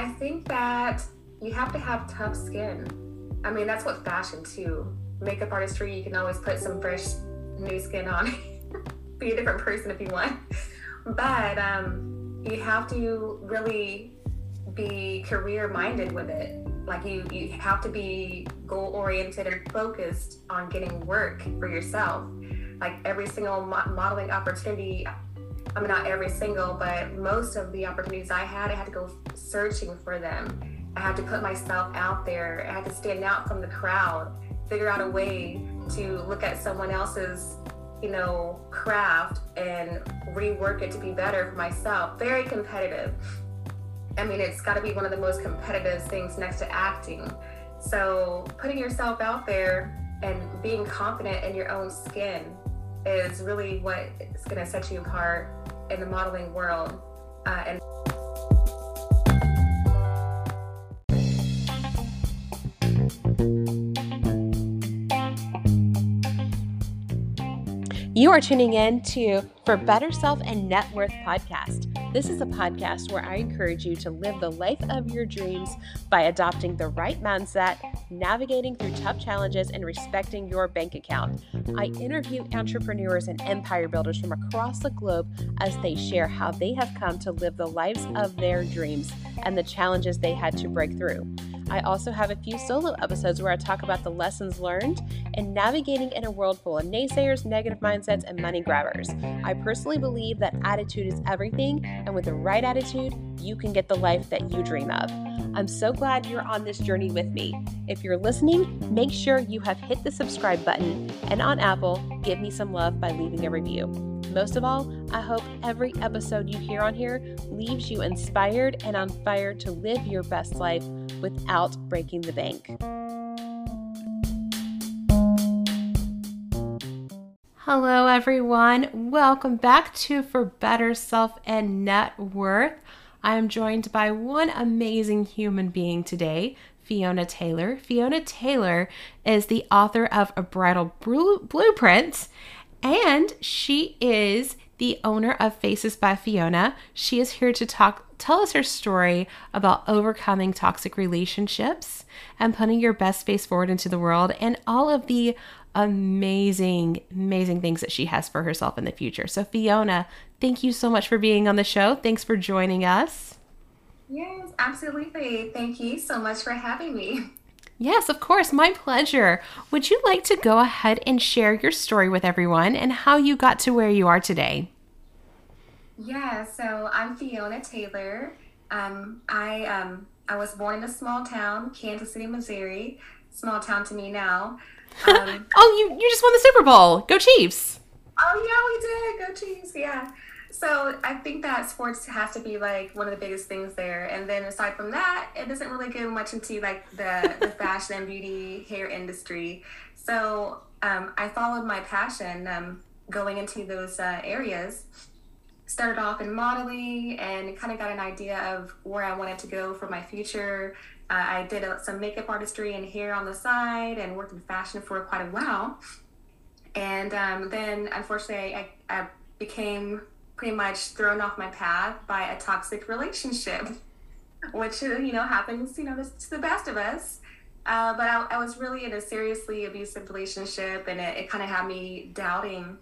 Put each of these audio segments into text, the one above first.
I think that you have to have tough skin. I mean, that's what fashion too. Makeup artistry, you can always put some fresh new skin on, be a different person if you want. But um, you have to really be career minded with it. Like you, you have to be goal oriented and focused on getting work for yourself. Like every single mo- modeling opportunity, I mean, not every single, but most of the opportunities I had, I had to go searching for them. I had to put myself out there. I had to stand out from the crowd, figure out a way to look at someone else's, you know, craft and rework it to be better for myself. Very competitive. I mean, it's got to be one of the most competitive things next to acting. So, putting yourself out there and being confident in your own skin is really what is going to set you apart in the modeling world. Uh, and You are tuning in to For Better Self and Net Worth podcast. This is a podcast where I encourage you to live the life of your dreams by adopting the right mindset, navigating through tough challenges, and respecting your bank account. I interview entrepreneurs and empire builders from across the globe as they share how they have come to live the lives of their dreams and the challenges they had to break through. I also have a few solo episodes where I talk about the lessons learned and navigating in a world full of naysayers, negative mindsets, and money grabbers. I personally believe that attitude is everything, and with the right attitude, you can get the life that you dream of. I'm so glad you're on this journey with me. If you're listening, make sure you have hit the subscribe button, and on Apple, give me some love by leaving a review. Most of all, I hope every episode you hear on here leaves you inspired and on fire to live your best life without breaking the bank. Hello, everyone. Welcome back to For Better Self and Net Worth. I am joined by one amazing human being today, Fiona Taylor. Fiona Taylor is the author of A Bridal Blueprint, and she is the owner of Faces by Fiona. She is here to talk tell us her story about overcoming toxic relationships and putting your best face forward into the world and all of the amazing amazing things that she has for herself in the future. So Fiona, thank you so much for being on the show. Thanks for joining us. Yes, absolutely. Thank you so much for having me. Yes, of course. My pleasure. Would you like to go ahead and share your story with everyone and how you got to where you are today? Yeah, so I'm Fiona Taylor. Um, I um, I was born in a small town, Kansas City, Missouri. Small town to me now. Um, oh, you you just won the Super Bowl. Go Chiefs! Oh yeah, we did. Go Chiefs! Yeah. So I think that sports has to be like one of the biggest things there. And then aside from that, it doesn't really go much into like the, the fashion and beauty hair industry. So um, I followed my passion um, going into those uh, areas. Started off in modeling and kind of got an idea of where I wanted to go for my future. Uh, I did a, some makeup artistry and hair on the side and worked in fashion for quite a while. And um, then, unfortunately, I, I became pretty much thrown off my path by a toxic relationship, which, uh, you know, happens, you know, to the best of us. Uh, but I, I, was really in a seriously abusive relationship, and it, it kind of had me doubting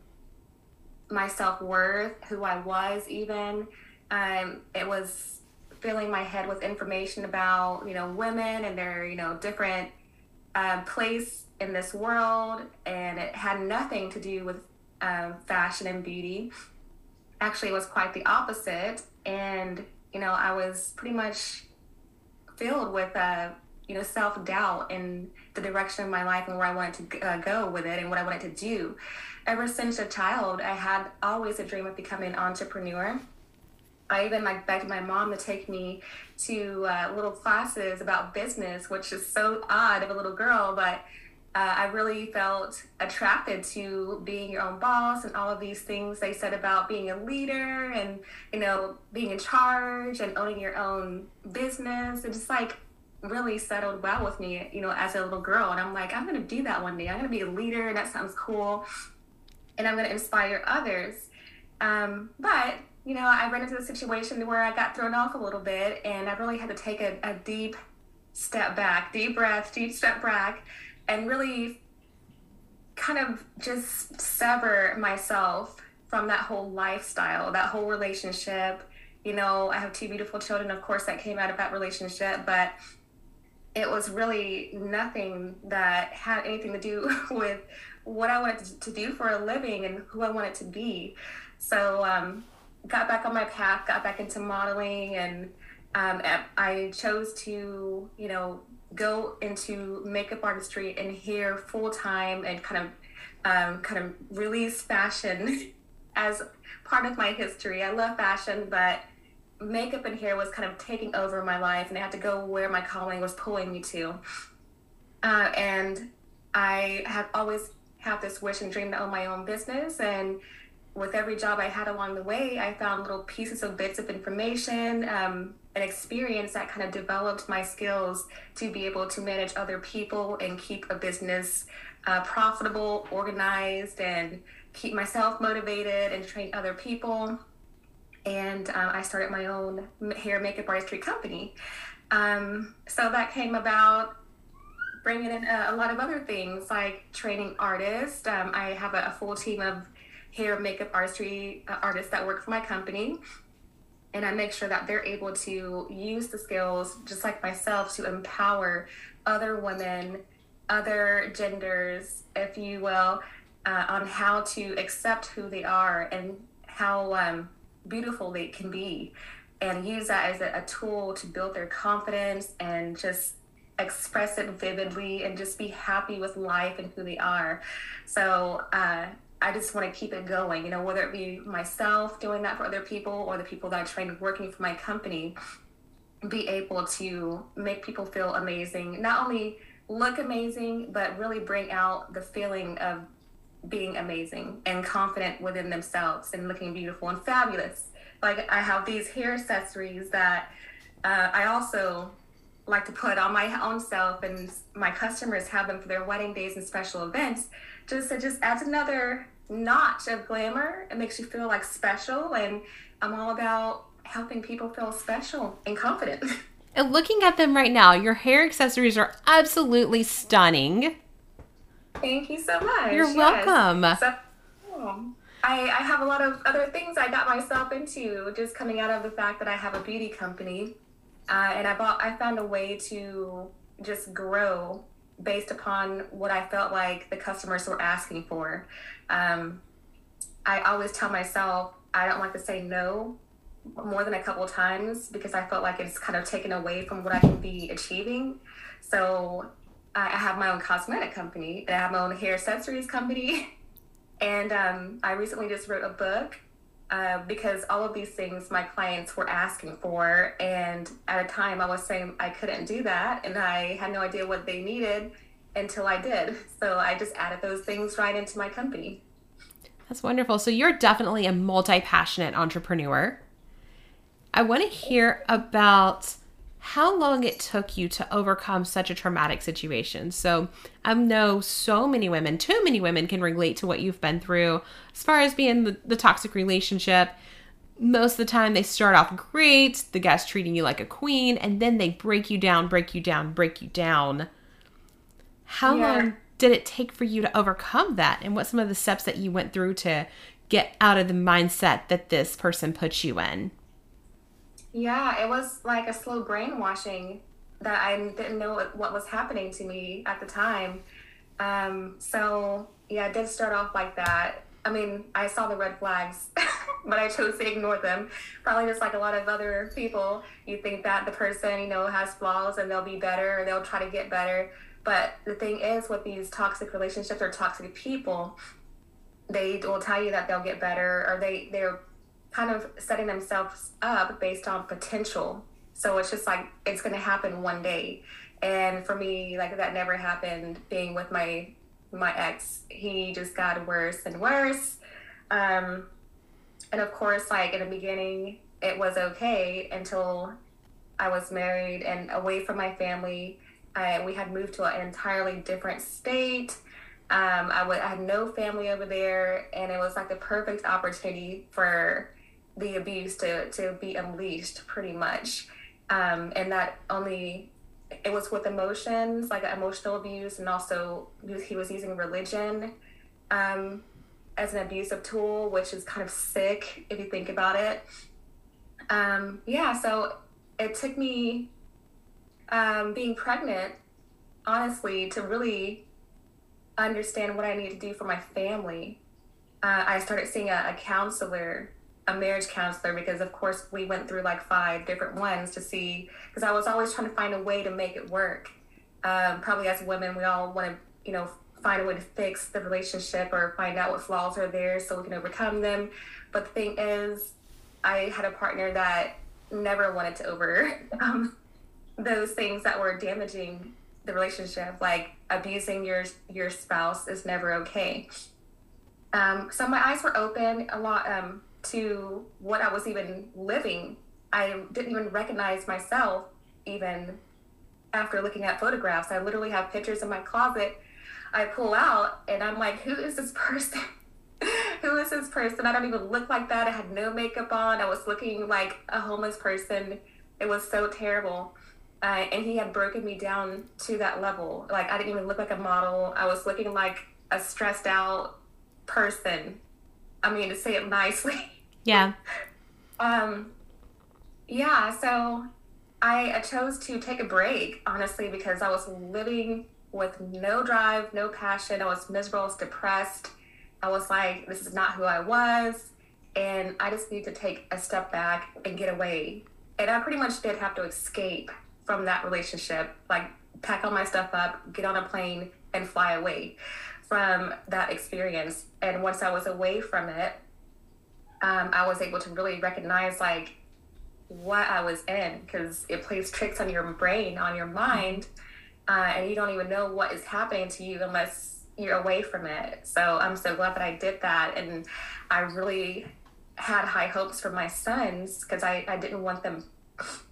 my self worth, who I was, even. Um, it was filling my head with information about, you know, women and their, you know, different uh, place in this world, and it had nothing to do with uh, fashion and beauty actually it was quite the opposite. And, you know, I was pretty much filled with, uh, you know, self doubt in the direction of my life and where I wanted to uh, go with it and what I wanted to do. Ever since a child, I had always a dream of becoming an entrepreneur. I even like begged my mom to take me to uh, little classes about business, which is so odd of a little girl, but uh, I really felt attracted to being your own boss and all of these things they said about being a leader and you know being in charge and owning your own business. It just like really settled well with me, you know, as a little girl. And I'm like, I'm gonna do that one day. I'm gonna be a leader, and that sounds cool, and I'm gonna inspire others. Um, but you know, I ran into a situation where I got thrown off a little bit, and I really had to take a, a deep step back, deep breath, deep step back, and really kind of just sever myself from that whole lifestyle, that whole relationship. You know, I have two beautiful children, of course, that came out of that relationship, but it was really nothing that had anything to do with what I wanted to do for a living and who I wanted to be. So, um, got back on my path, got back into modeling, and um, I chose to, you know, go into makeup artistry and hair full time and kind of, um, kind of release fashion as part of my history. I love fashion, but makeup and hair was kind of taking over my life, and I had to go where my calling was pulling me to. Uh, and I have always had this wish and dream to own my own business, and with every job I had along the way, I found little pieces of bits of information um, and experience that kind of developed my skills to be able to manage other people and keep a business uh, profitable, organized, and keep myself motivated and train other people. And uh, I started my own hair makeup artistry company. Um, so that came about bringing in a, a, lot of other things like training artists. Um, I have a, a full team of hair makeup artistry uh, artists that work for my company and I make sure that they're able to use the skills, just like myself, to empower other women, other genders, if you will, uh, on how to accept who they are and how um, beautiful they can be, and use that as a, a tool to build their confidence and just express it vividly and just be happy with life and who they are. So, uh, I just want to keep it going, you know, whether it be myself doing that for other people or the people that I train working for my company, be able to make people feel amazing, not only look amazing, but really bring out the feeling of being amazing and confident within themselves and looking beautiful and fabulous. Like I have these hair accessories that uh, I also like to put on my own self, and my customers have them for their wedding days and special events just it just adds another notch of glamour. It makes you feel like special, and I'm all about helping people feel special and confident. And looking at them right now, your hair accessories are absolutely stunning. Thank you so much. You're yes. welcome. So, oh, I, I have a lot of other things I got myself into just coming out of the fact that I have a beauty company. Uh, and I bought, I found a way to just grow based upon what I felt like the customers were asking for. Um, I always tell myself I don't like to say no more than a couple times because I felt like it's kind of taken away from what I can be achieving. So I have my own cosmetic company and I have my own hair accessories company. And um, I recently just wrote a book uh, because all of these things my clients were asking for. And at a time, I was saying I couldn't do that, and I had no idea what they needed until I did. So I just added those things right into my company. That's wonderful. So you're definitely a multi passionate entrepreneur. I want to hear about how long it took you to overcome such a traumatic situation. So, I know so many women, too many women can relate to what you've been through as far as being the, the toxic relationship. Most of the time, they start off great, the guy's treating you like a queen, and then they break you down, break you down, break you down. How yeah. long did it take for you to overcome that? And what some of the steps that you went through to get out of the mindset that this person put you in? Yeah, it was like a slow brainwashing that I didn't know what was happening to me at the time. Um, so yeah, it did start off like that. I mean, I saw the red flags, but I chose to ignore them. Probably just like a lot of other people, you think that the person, you know, has flaws and they'll be better or they'll try to get better. But the thing is, with these toxic relationships or toxic people, they will tell you that they'll get better or they they're kind of setting themselves up based on potential. So it's just like it's going to happen one day. And for me, like that never happened. Being with my my ex, he just got worse and worse. Um, and of course, like in the beginning, it was okay until I was married and away from my family. I, we had moved to an entirely different state. Um, I, w- I had no family over there, and it was like the perfect opportunity for the abuse to to be unleashed pretty much. Um, and that only it was with emotions like emotional abuse and also he was using religion um, as an abusive tool which is kind of sick if you think about it. Um, yeah so it took me um, being pregnant honestly to really understand what i need to do for my family. Uh, i started seeing a, a counselor a marriage counselor because of course we went through like five different ones to see because i was always trying to find a way to make it work. Um, probably as women we all want to you know find a way to fix the relationship or find out what flaws are there so we can overcome them. But the thing is i had a partner that never wanted to overcome those things that were damaging the relationship like abusing your your spouse is never okay. Um, so my eyes were open a lot um, to what I was even living. I didn't even recognize myself even after looking at photographs. I literally have pictures in my closet I pull out and I'm like, who is this person? who is this person? I don't even look like that. I had no makeup on. I was looking like a homeless person. It was so terrible. Uh, and he had broken me down to that level. Like I didn't even look like a model. I was looking like a stressed out person. I mean, to say it nicely. Yeah. um, yeah, so I chose to take a break, honestly, because I was living with no drive, no passion. I was miserable, I was depressed. I was like, this is not who I was. And I just need to take a step back and get away. And I pretty much did have to escape from that relationship, like pack all my stuff up, get on a plane, and fly away from that experience. And once I was away from it, um, I was able to really recognize like what I was in because it plays tricks on your brain, on your mind, uh, and you don't even know what is happening to you unless you're away from it. So I'm so glad that I did that, and I really had high hopes for my sons because I, I didn't want them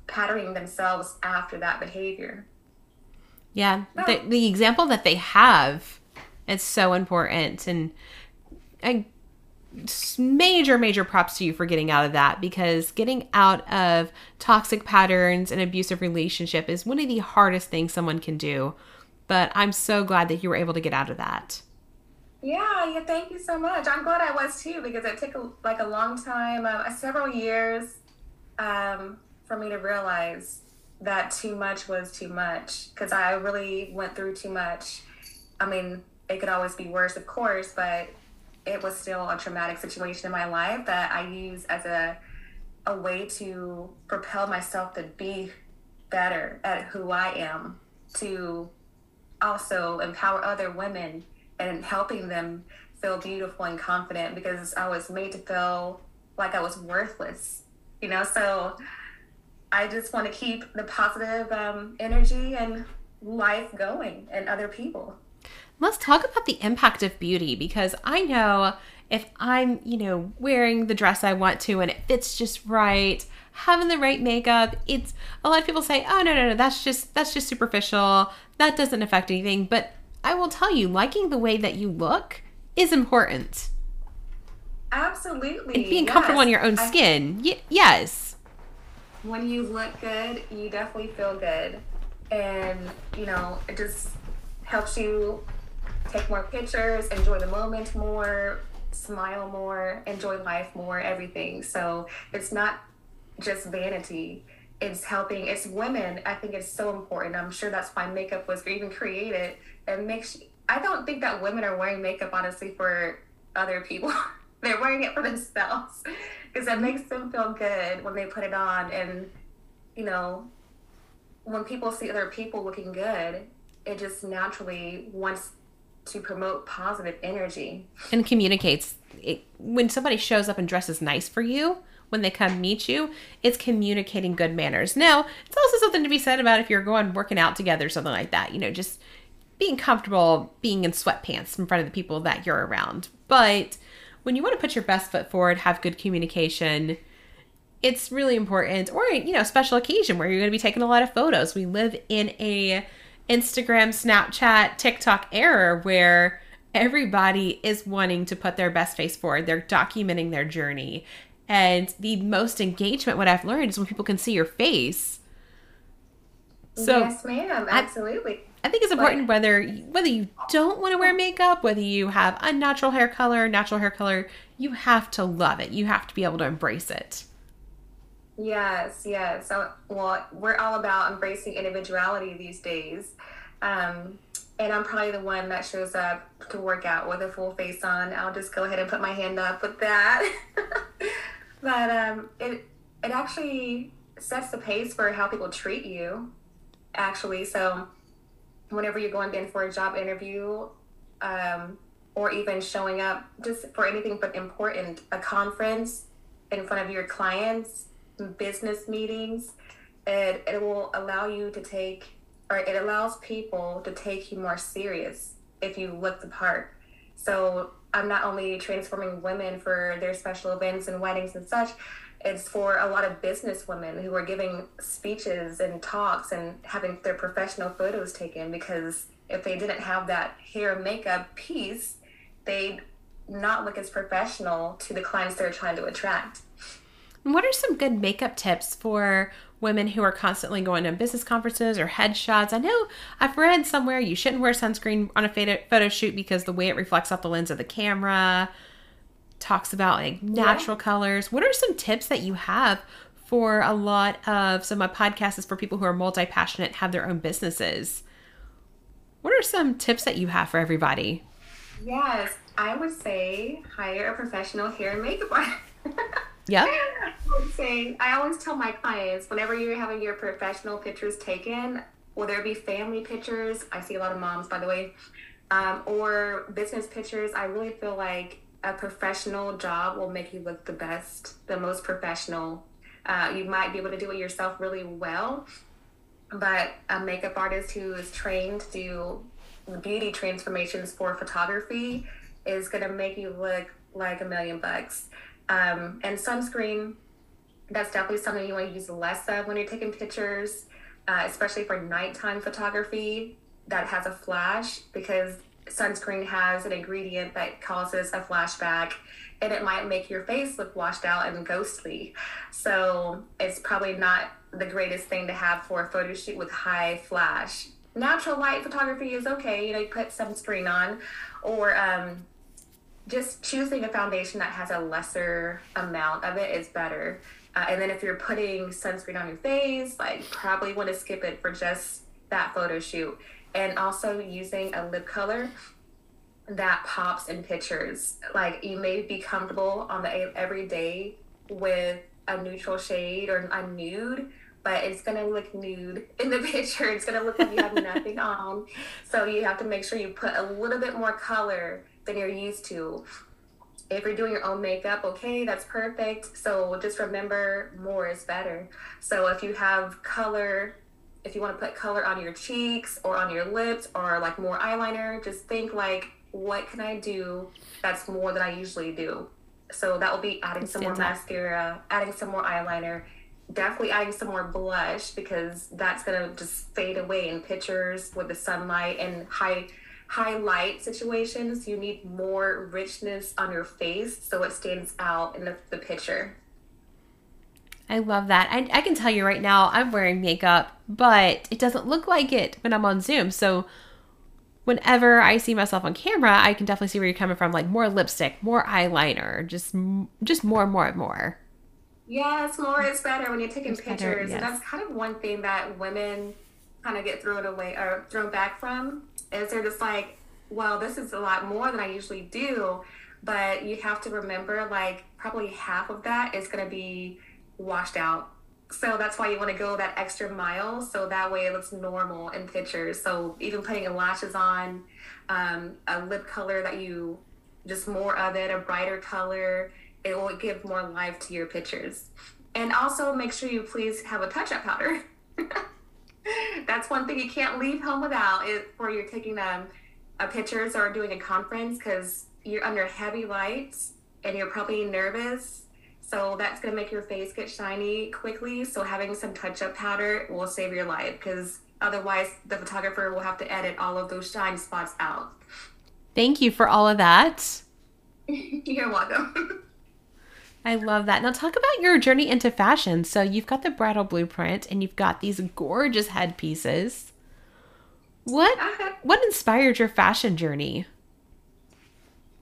patterning themselves after that behavior. Yeah, the, the example that they have is so important, and I major major props to you for getting out of that because getting out of toxic patterns and abusive relationship is one of the hardest things someone can do. But i'm so glad that you were able to get out of that. Yeah yeah thank you so much. I'm glad i was too because it took a, like a long time uh, several years um, for me to realize that too much was too much because i really went through too much. I mean it could always be worse of course but it was still a traumatic situation in my life that I use as a a way to propel myself to be better at who I am, to also empower other women and helping them feel beautiful and confident because I was made to feel like I was worthless, you know. So I just want to keep the positive um, energy and life going and other people. Let's talk about the impact of beauty because I know if I'm, you know, wearing the dress I want to and it fits just right, having the right makeup, it's a lot of people say, "Oh, no, no, no, that's just that's just superficial. That doesn't affect anything." But I will tell you, liking the way that you look is important. Absolutely. And being yes. comfortable in your own skin. Y- yes. When you look good, you definitely feel good. And, you know, it just helps you take more pictures, enjoy the moment more, smile more, enjoy life more, everything. So it's not just vanity. It's helping. It's women. I think it's so important. I'm sure that's why makeup was even created. It makes. I don't think that women are wearing makeup honestly for other people. They're wearing it for themselves because it makes them feel good when they put it on. And you know, when people see other people looking good, it just naturally wants to promote positive energy. And communicates it, when somebody shows up and dresses nice for you when they come meet you it's communicating good manners. Now it's also something to be said about if you're going working out together or something like that you know just being comfortable being in sweatpants in front of the people that you're around. But when you want to put your best foot forward have good communication it's really important or you know special occasion where you're going to be taking a lot of photos. We live in a Instagram, Snapchat, TikTok era where everybody is wanting to put their best face forward. They're documenting their journey. And the most engagement, what I've learned, is when people can see your face. So, yes, ma'am. Absolutely. I, I think it's important whether whether you don't want to wear makeup, whether you have unnatural hair color, natural hair color, you have to love it. You have to be able to embrace it. Yes, yes. So, well, we're all about embracing individuality these days. Um, and I'm probably the one that shows up to work out with a full face on. I'll just go ahead and put my hand up with that. but um, it it actually sets the pace for how people treat you. Actually, so whenever you're going in for a job interview, um, or even showing up just for anything but important, a conference in front of your clients, business meetings, it, it will allow you to take or it allows people to take you more serious if you look the part. So I'm not only transforming women for their special events and weddings and such, it's for a lot of business women who are giving speeches and talks and having their professional photos taken because if they didn't have that hair and makeup piece, they'd not look as professional to the clients they're trying to attract. What are some good makeup tips for women who are constantly going to business conferences or headshots? I know I've read somewhere you shouldn't wear sunscreen on a photo shoot because the way it reflects off the lens of the camera talks about like natural yeah. colors. What are some tips that you have for a lot of so my podcast is for people who are multi-passionate, have their own businesses. What are some tips that you have for everybody? Yes, I would say hire a professional hair and makeup artist. Yeah. I I always tell my clients whenever you're having your professional pictures taken, will there be family pictures? I see a lot of moms, by the way, um, or business pictures. I really feel like a professional job will make you look the best, the most professional. Uh, you might be able to do it yourself really well, but a makeup artist who is trained to do beauty transformations for photography is going to make you look like a million bucks. Um, and sunscreen, that's definitely something you want to use less of when you're taking pictures, uh, especially for nighttime photography that has a flash because sunscreen has an ingredient that causes a flashback and it might make your face look washed out and ghostly. So it's probably not the greatest thing to have for a photo shoot with high flash. Natural light photography is okay, you know, you put sunscreen on or um, just choosing a foundation that has a lesser amount of it is better. Uh, and then if you're putting sunscreen on your face, like probably want to skip it for just that photo shoot. And also using a lip color that pops in pictures. Like you may be comfortable on the everyday with a neutral shade or a nude, but it's gonna look nude in the picture. It's gonna look like you have nothing on. So you have to make sure you put a little bit more color than you're used to. If you're doing your own makeup, okay, that's perfect. So just remember more is better. So if you have color, if you want to put color on your cheeks or on your lips or like more eyeliner, just think like, what can I do that's more than I usually do? So that will be adding some more mascara, adding some more eyeliner, definitely adding some more blush because that's gonna just fade away in pictures with the sunlight and high highlight situations, you need more richness on your face so it stands out in the, the picture. I love that. I, I can tell you right now, I'm wearing makeup, but it doesn't look like it when I'm on Zoom. So whenever I see myself on camera, I can definitely see where you're coming from. Like more lipstick, more eyeliner, just just more, and more, and more. Yes, more is better when you're taking it's pictures. Better, yes. And that's kind of one thing that women kind of get thrown away or thrown back from is they're just like, well, this is a lot more than I usually do. But you have to remember, like, probably half of that is going to be washed out. So that's why you want to go that extra mile. So that way it looks normal in pictures. So even putting lashes on, um, a lip color that you just more of it, a brighter color, it will give more life to your pictures. And also make sure you please have a touch up powder. that's one thing you can't leave home without is where you're taking um, a pictures or doing a conference because you're under heavy lights and you're probably nervous. So that's going to make your face get shiny quickly. So having some touch up powder will save your life because otherwise the photographer will have to edit all of those shine spots out. Thank you for all of that. you're welcome. I love that. Now, talk about your journey into fashion. So, you've got the bridal blueprint and you've got these gorgeous headpieces. What what inspired your fashion journey?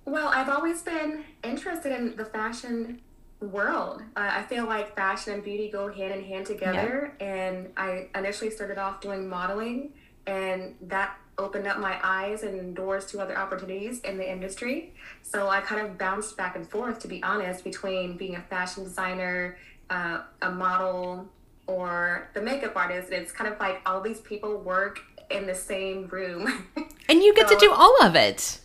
Well, I've always been interested in the fashion world. Uh, I feel like fashion and beauty go hand in hand together. And I initially started off doing modeling, and that opened up my eyes and doors to other opportunities in the industry. So I kind of bounced back and forth, to be honest, between being a fashion designer, uh, a model, or the makeup artist. And It's kind of like all these people work in the same room. And you get to do all of it.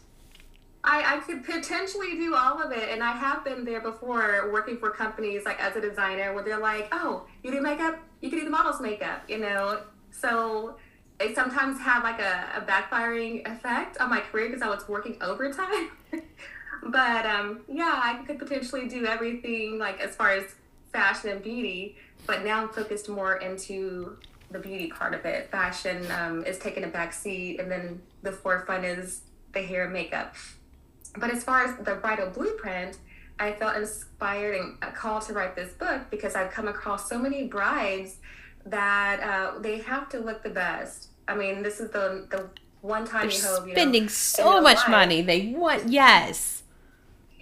I, I could potentially do all of it, and I have been there before working for companies like as a designer where they're like, "Oh, you do makeup, you can do the model's makeup," you know. So it sometimes had like a, a backfiring effect on my career because I was working overtime. but um, yeah, I could potentially do everything like as far as fashion and beauty, but now I'm focused more into the beauty part of it. Fashion um, is taking a back seat, and then the forefront is the hair and makeup. But as far as the bridal blueprint, I felt inspired and called to write this book because I've come across so many brides that uh, they have to look the best. I mean, this is the the one time They're you hope you spending know, so much life. money. They want yes.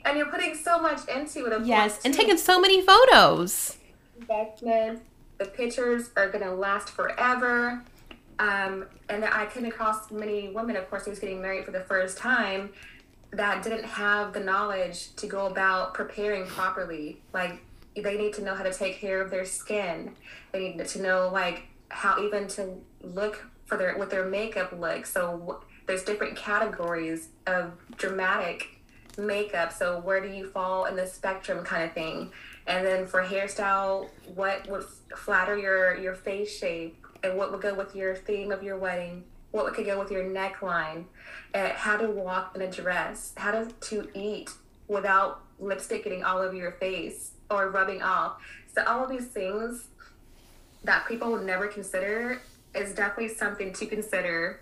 and you're putting so much into it. Yes. And too. taking so many photos. investment. The pictures are going to last forever. Um, and I came across many women, of course, who was getting married for the first time that didn't have the knowledge to go about preparing properly. Like, they need to know how to take care of their skin. They need to know, like, how even to look for their, what their makeup looks. So there's different categories of dramatic makeup. So where do you fall in the spectrum kind of thing? And then for hairstyle, what would flatter your your face shape, and what would go with your theme of your wedding? What could go with your neckline? Uh, how to walk in a dress? How to to eat without lipstick getting all over your face or rubbing off? So all of these things that people would never consider is definitely something to consider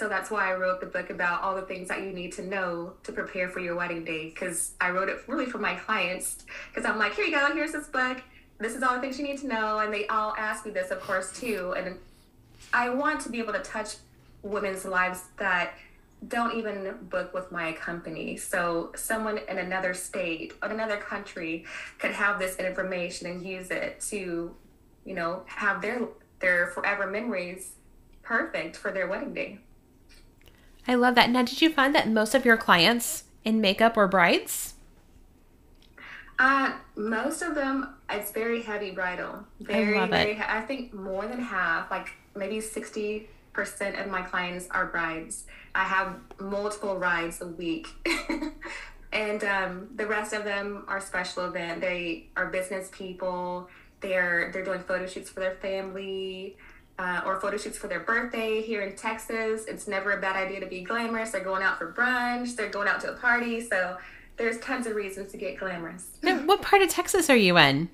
so that's why I wrote the book about all the things that you need to know to prepare for your wedding day. Because I wrote it really for my clients. Because I'm like, here you go, here's this book. This is all the things you need to know. And they all ask me this, of course, too. And I want to be able to touch women's lives that don't even book with my company. So someone in another state or another country could have this information and use it to, you know, have their their forever memories perfect for their wedding day. I love that. Now, did you find that most of your clients in makeup were brides? Uh, most of them, it's very heavy bridal. Very, love it. very. I think more than half, like maybe sixty percent of my clients are brides. I have multiple rides a week, and um, the rest of them are special event. They are business people. They're they're doing photo shoots for their family. Uh, or photo shoots for their birthday here in Texas. It's never a bad idea to be glamorous. They're going out for brunch. They're going out to a party. So there's tons of reasons to get glamorous. Now, what part of Texas are you in?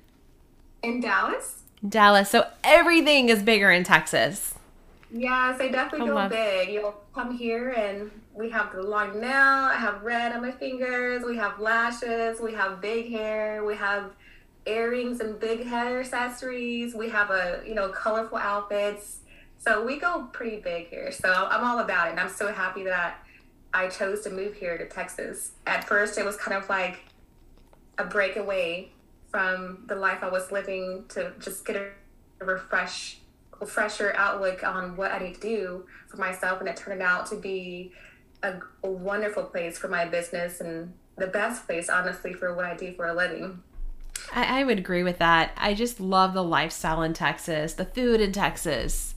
In Dallas, Dallas. So everything is bigger in Texas. Yes, they definitely I go love- big. You'll come here and we have the long nail. I have red on my fingers. We have lashes. We have big hair. We have earrings and big hair accessories. We have a you know colorful outfits. So we go pretty big here. So I'm all about it. And I'm so happy that I chose to move here to Texas. At first, it was kind of like a breakaway from the life I was living to just get a refresh, fresher outlook on what I need to do for myself. And it turned out to be a, a wonderful place for my business and the best place, honestly, for what I do for a living. I, I would agree with that. I just love the lifestyle in Texas, the food in Texas.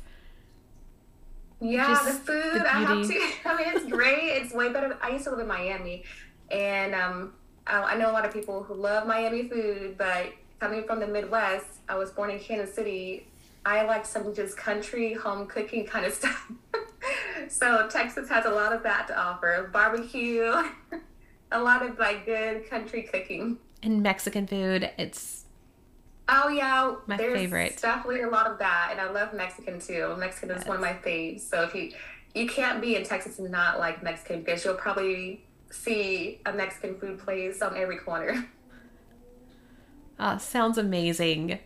Yeah, Just the food. the I have to. I mean, it's great. It's way better. I used to live in Miami, and um, I, I know a lot of people who love Miami food, but coming from the Midwest, I was born in Kansas City. I like some just country home cooking kind of stuff. so Texas has a lot of that to offer: barbecue, a lot of like good country cooking. And Mexican food, it's Oh yeah, My there's favorite. Definitely a lot of that, and I love Mexican too. Mexican is one of my faves. So if you you can't be in Texas and not like Mexican because you'll probably see a Mexican food place on every corner. Uh, sounds amazing.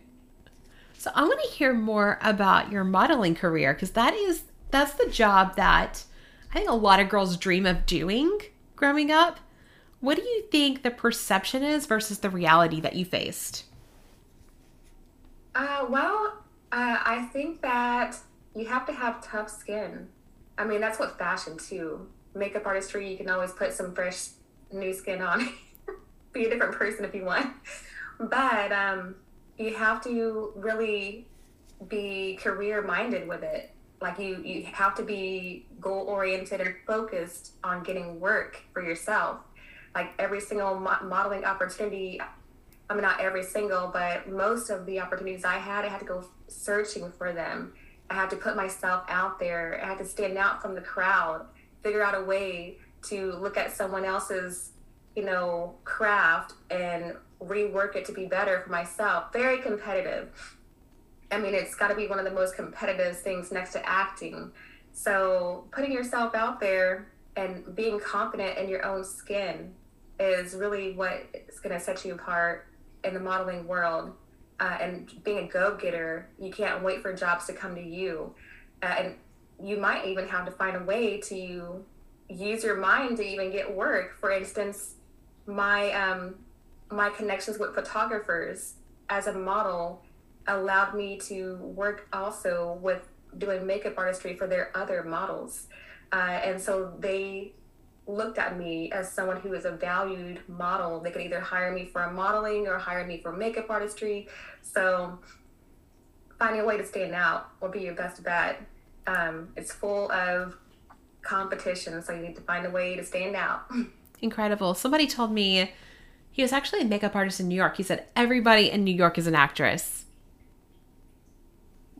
So I want to hear more about your modeling career because that is that's the job that I think a lot of girls dream of doing growing up. What do you think the perception is versus the reality that you faced? Uh, well, uh, I think that you have to have tough skin. I mean, that's what fashion too. Makeup artistry, you can always put some fresh new skin on, be a different person if you want. But um, you have to really be career minded with it. Like you, you have to be goal oriented and focused on getting work for yourself. Like every single mo- modeling opportunity, I mean, not every single, but most of the opportunities I had, I had to go searching for them. I had to put myself out there. I had to stand out from the crowd, figure out a way to look at someone else's, you know, craft and rework it to be better for myself. Very competitive. I mean, it's got to be one of the most competitive things next to acting. So, putting yourself out there and being confident in your own skin is really what is going to set you apart in the modeling world. Uh, and being a go getter, you can't wait for jobs to come to you. Uh, and you might even have to find a way to use your mind to even get work. For instance, my um, my connections with photographers as a model allowed me to work also with doing makeup artistry for their other models. Uh, and so they looked at me as someone who is a valued model. They could either hire me for modeling or hire me for makeup artistry. So finding a way to stand out will be your best bet. Um, it's full of competition, so you need to find a way to stand out. Incredible. Somebody told me he was actually a makeup artist in New York. He said everybody in New York is an actress.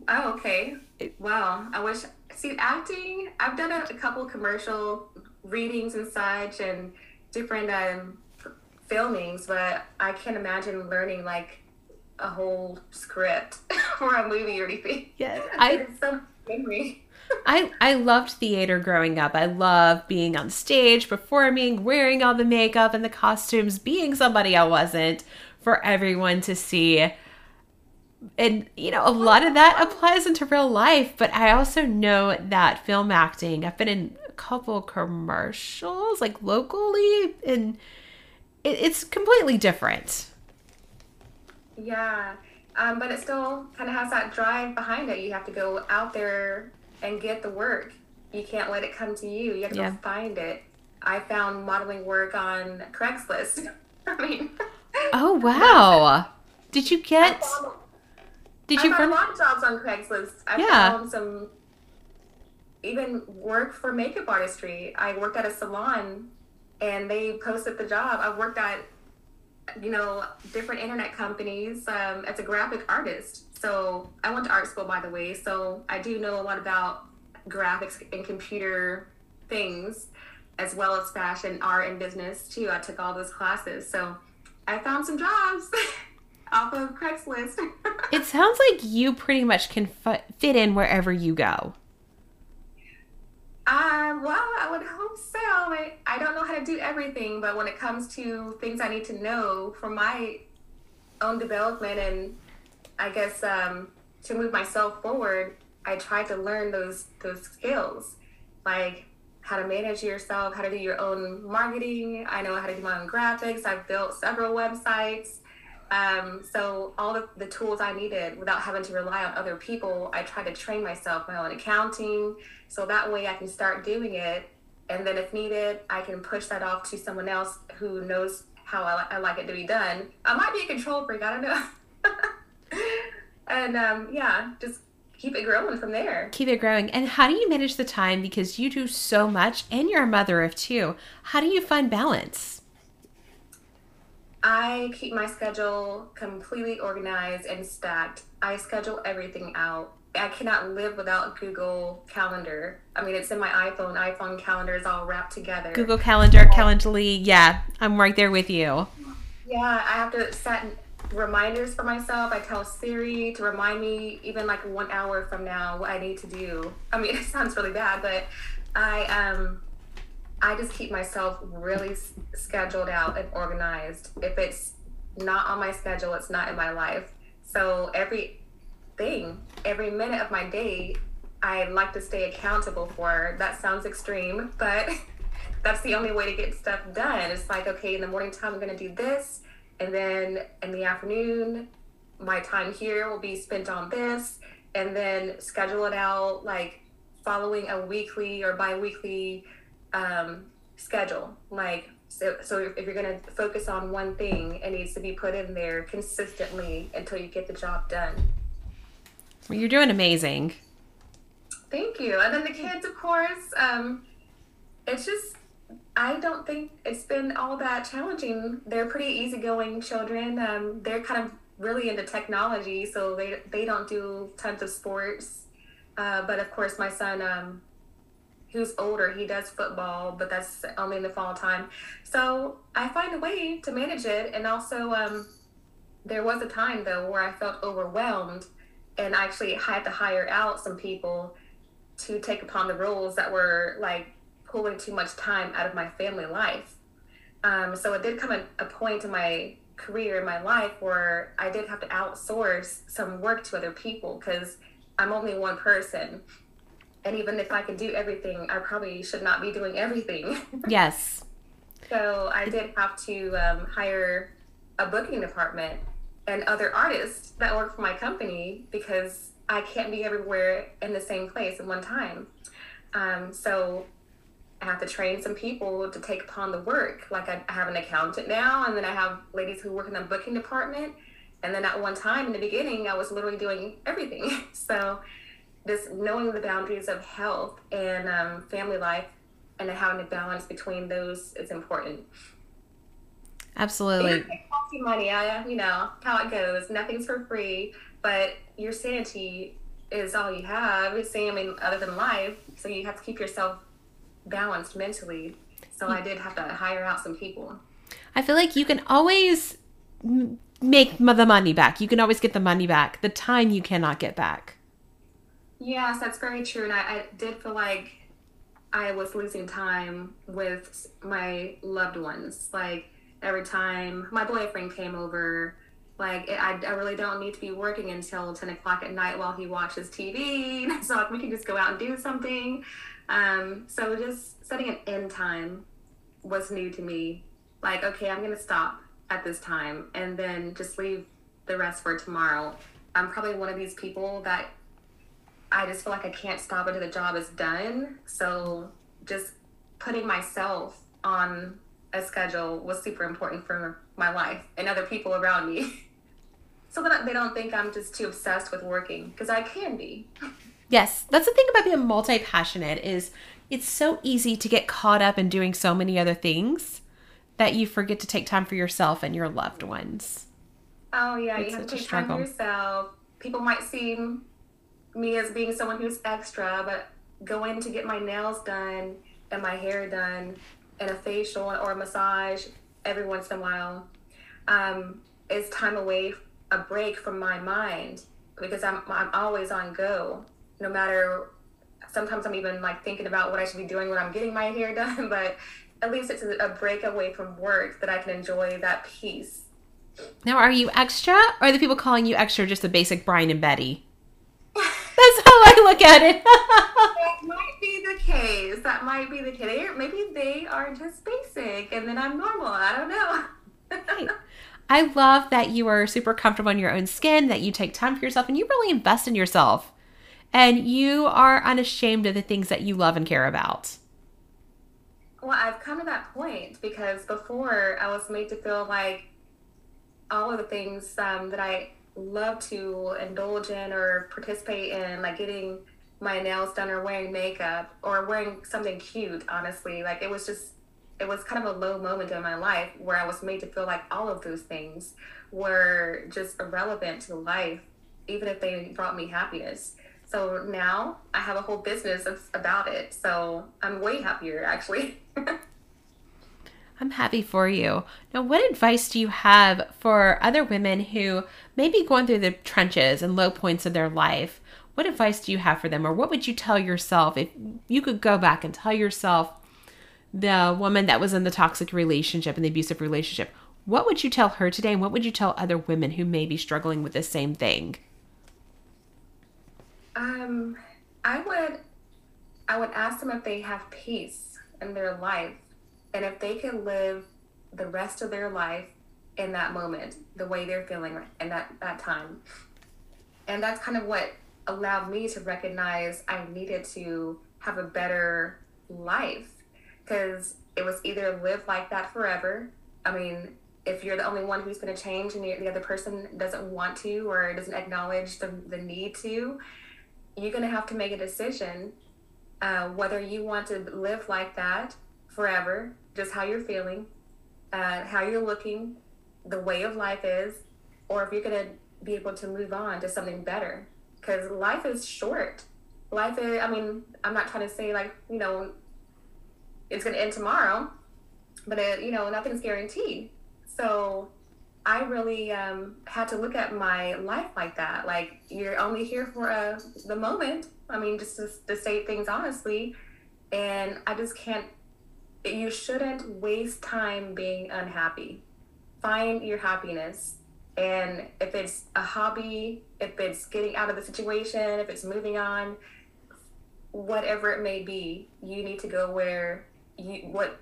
Oh, okay. Wow. I wish. See, acting. I've done a, a couple commercial readings and such, and different um, filmings, but I can't imagine learning like a whole script for a movie or anything. Yeah, I. It's so memory. I I loved theater growing up. I loved being on stage, performing, wearing all the makeup and the costumes, being somebody I wasn't for everyone to see. And you know, a lot of that applies into real life, but I also know that film acting, I've been in a couple commercials like locally and it, it's completely different. Yeah. Um, but it still kind of has that drive behind it. You have to go out there and get the work. You can't let it come to you. You have to Yeah. find it. I found modeling work on Craigslist. I mean, Oh wow. Did you I get found, did I you found a run lot of jobs on Craigslist. I Yeah. found some even work for makeup artistry. I worked at a salon and they posted the job. I've worked at you know different internet companies um, as a graphic artist. So I went to art school by the way. So I do know a lot about graphics and computer things as well as fashion, art, and business too. I took all those classes. So I found some jobs off of Craigslist. It sounds like you pretty much can fi- fit in wherever you go. Um, well, I would hope so. I, I don't know how to do everything, but when it comes to things I need to know for my own development and I guess um, to move myself forward, I tried to learn those those skills, like how to manage yourself, how to do your own marketing. I know how to do my own graphics. I've built several websites. Um, so all the, the tools I needed without having to rely on other people, I try to train myself my own accounting. So that way I can start doing it. And then if needed, I can push that off to someone else who knows how I, I like it to be done. I might be a control freak, I don't know. and um, yeah, just keep it growing from there. Keep it growing. And how do you manage the time because you do so much and you're a mother of two? How do you find balance? I keep my schedule completely organized and stacked. I schedule everything out. I cannot live without Google Calendar. I mean, it's in my iPhone. iPhone calendar is all wrapped together. Google Calendar, Calendly. Yeah, I'm right there with you. Yeah, I have to set reminders for myself. I tell Siri to remind me even like one hour from now what I need to do. I mean, it sounds really bad, but I um I just keep myself really scheduled out and organized. If it's not on my schedule. It's not in my life. So every thing, every minute of my day, I like to stay accountable for. That sounds extreme, but that's the only way to get stuff done. It's like, okay, in the morning time, I'm going to do this. And then in the afternoon, my time here will be spent on this. And then schedule it out like following a weekly or bi weekly um, schedule. Like, so, so if you're going to focus on one thing, it needs to be put in there consistently until you get the job done. Well, you're doing amazing. Thank you. And then the kids, of course, um, it's just, I don't think it's been all that challenging. They're pretty easygoing children. Um, they're kind of really into technology, so they, they don't do tons of sports. Uh, but of course, my son, um, who's older, he does football, but that's only in the fall time. So I find a way to manage it. And also, um, there was a time though where I felt overwhelmed and I actually had to hire out some people to take upon the roles that were like pulling too much time out of my family life. Um, so it did come at a point in my career in my life where I did have to outsource some work to other people because I'm only one person. And even if I could do everything, I probably should not be doing everything. Yes. so I did have to um, hire a booking department and other artists that work for my company because I can't be everywhere in the same place at one time. Um, so I have to train some people to take upon the work. Like I, I have an accountant now, and then I have ladies who work in the booking department. And then at one time in the beginning, I was literally doing everything. so just knowing the boundaries of health and um, family life and having a balance between those is important. Absolutely. It costs you money. I, you know how it goes. Nothing's for free, but your sanity is all you have. It's, I mean, other than life, so you have to keep yourself balanced mentally. So I did have to hire out some people. I feel like you can always make the money back. You can always get the money back. The time you cannot get back. Yes, that's very true. And I, I did feel like I was losing time with my loved ones. Like every time my boyfriend came over, like it, I, I really don't need to be working until 10 o'clock at night while he watches TV. So like, we can just go out and do something. Um, so just setting an end time was new to me. Like, okay, I'm to stop at this time and then just leave the rest for tomorrow. I'm probably one of these people that I just feel like I can't stop until the job is done. So just putting myself on a schedule was super important for my life and other people around me. so that they don't think I'm just too obsessed with working because I can be. Yes, that's the thing about being multi-passionate is it's so easy to get caught up in doing so many other things that you forget to take time for yourself and your loved ones. Oh yeah, It's you have to take time for yourself. People might see me as being someone who's extra, but going to get my nails done and my hair done and a facial or a massage every once in a while um, is time away, a break from my mind because I'm I'm always on go. No matter, sometimes I'm even like thinking about what I should be doing when I'm getting my hair done, but at least it's a break away from work that I can enjoy that peace. Now, are you extra or are the people calling you extra just the basic Brian and Betty? That's how I look at it. That might be the case. That might be the case. Maybe they are just basic, and then I'm normal. I don't know. I love that you are super comfortable in your own skin, that you take time for yourself, and you really invest in yourself. And you are unashamed of the things that you love and care about. Well, I've come to that point because before I was made to feel like all of the things um, that I love to indulge in or participate in, like getting my nails done or wearing makeup or wearing something cute, honestly, like it was just, it was kind of a low moment in my life where I was made to feel like all of those things were just irrelevant to life, even if they brought me happiness. So now I have a whole business that's about it. So I'm way happier actually. I'm happy for you. Now, what advice do you have for other women who may be going through the trenches and low points of their life? What advice do you have for them, or what would you tell yourself if you could go back and tell yourself the woman that was in the toxic relationship and the abusive relationship? what would you tell her today? And what would you tell other women who may be struggling with the same thing? Um, I would, I would ask them if they have peace in their life, and if they can live the rest of their life in that moment, the way they're feeling in that that time. And that's kind of what allowed me to recognize I needed to have a better life because it was either live like that forever. I mean, if you're the only one who's going to change and the other person doesn't want to or doesn't acknowledge the, the need to, you're going to have to make a decision uh, whether you want to live like that forever, just how you're feeling, uh, how you're looking, the way of life is, or if you're going to be able to move on to something better. Because life is short. Life is, I mean, I'm not trying to say like, you know, it's going to end tomorrow, but it, you know, nothing's guaranteed. So I really um, had to look at my life like that. Like you're only here for uh, the moment. I mean, just to, to state things honestly, and I just can't. You shouldn't waste time being unhappy. Find your happiness, and if it's a hobby, if it's getting out of the situation, if it's moving on, whatever it may be, you need to go where you what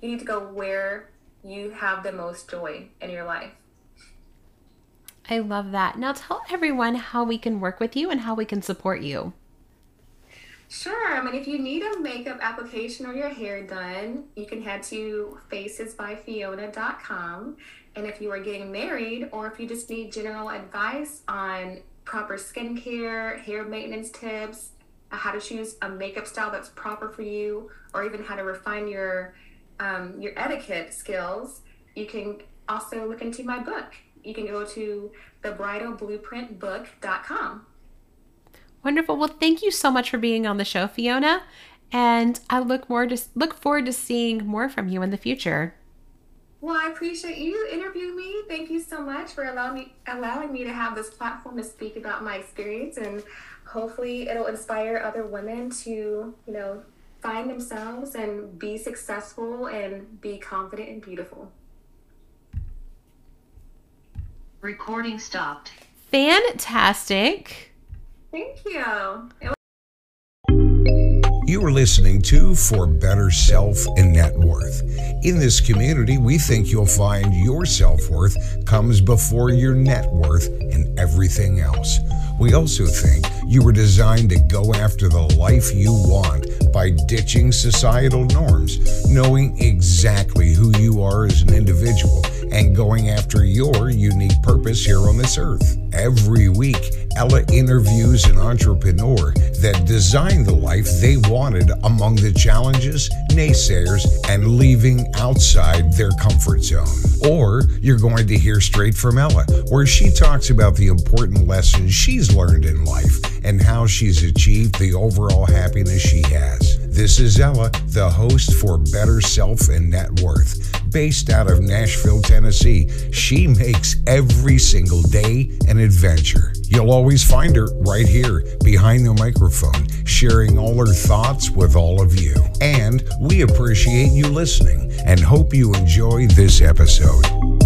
you need to go where you have the most joy in your life. I love that. Now tell everyone how we can work with you and how we can support you. Sure. I mean, if you need a makeup application or your hair done, you can head to facesbyfiona.com. And if you are getting married or if you just need general advice on proper skincare, hair maintenance tips, how to choose a makeup style that's proper for you, or even how to refine your um, your etiquette skills, you can also look into my book. You can go to thebridalblueprintbook.com. Wonderful. Well, thank you so much for being on the show, Fiona. And I look more to look forward to seeing more from you in the future. Well, I appreciate you interviewing me. Thank you so much for allowing me allowing me to have this platform to speak about my experience and hopefully it'll inspire other women to, you know, find themselves and be successful and be confident and beautiful. Recording stopped. Fantastic. Thank you. You are listening to For Better Self and Net Worth. In this community, we think you'll find your self worth comes before your net worth and everything else. We also think you were designed to go after the life you want by ditching societal norms, knowing exactly who you are as an individual, and going after your unique purpose here on this earth. Every week, Ella interviews an entrepreneur that designed the life they wanted among the challenges, naysayers, and leaving outside their comfort zone. Or you're going to hear straight from Ella, where she talks about the important lessons she's learned in life and how she's achieved the overall happiness she has. This is Ella, the host for Better Self and Net Worth. Based out of Nashville, Tennessee, she makes every single day an adventure. You'll always find her right here behind the microphone, sharing all her thoughts with all of you. And we appreciate you listening and hope you enjoy this episode.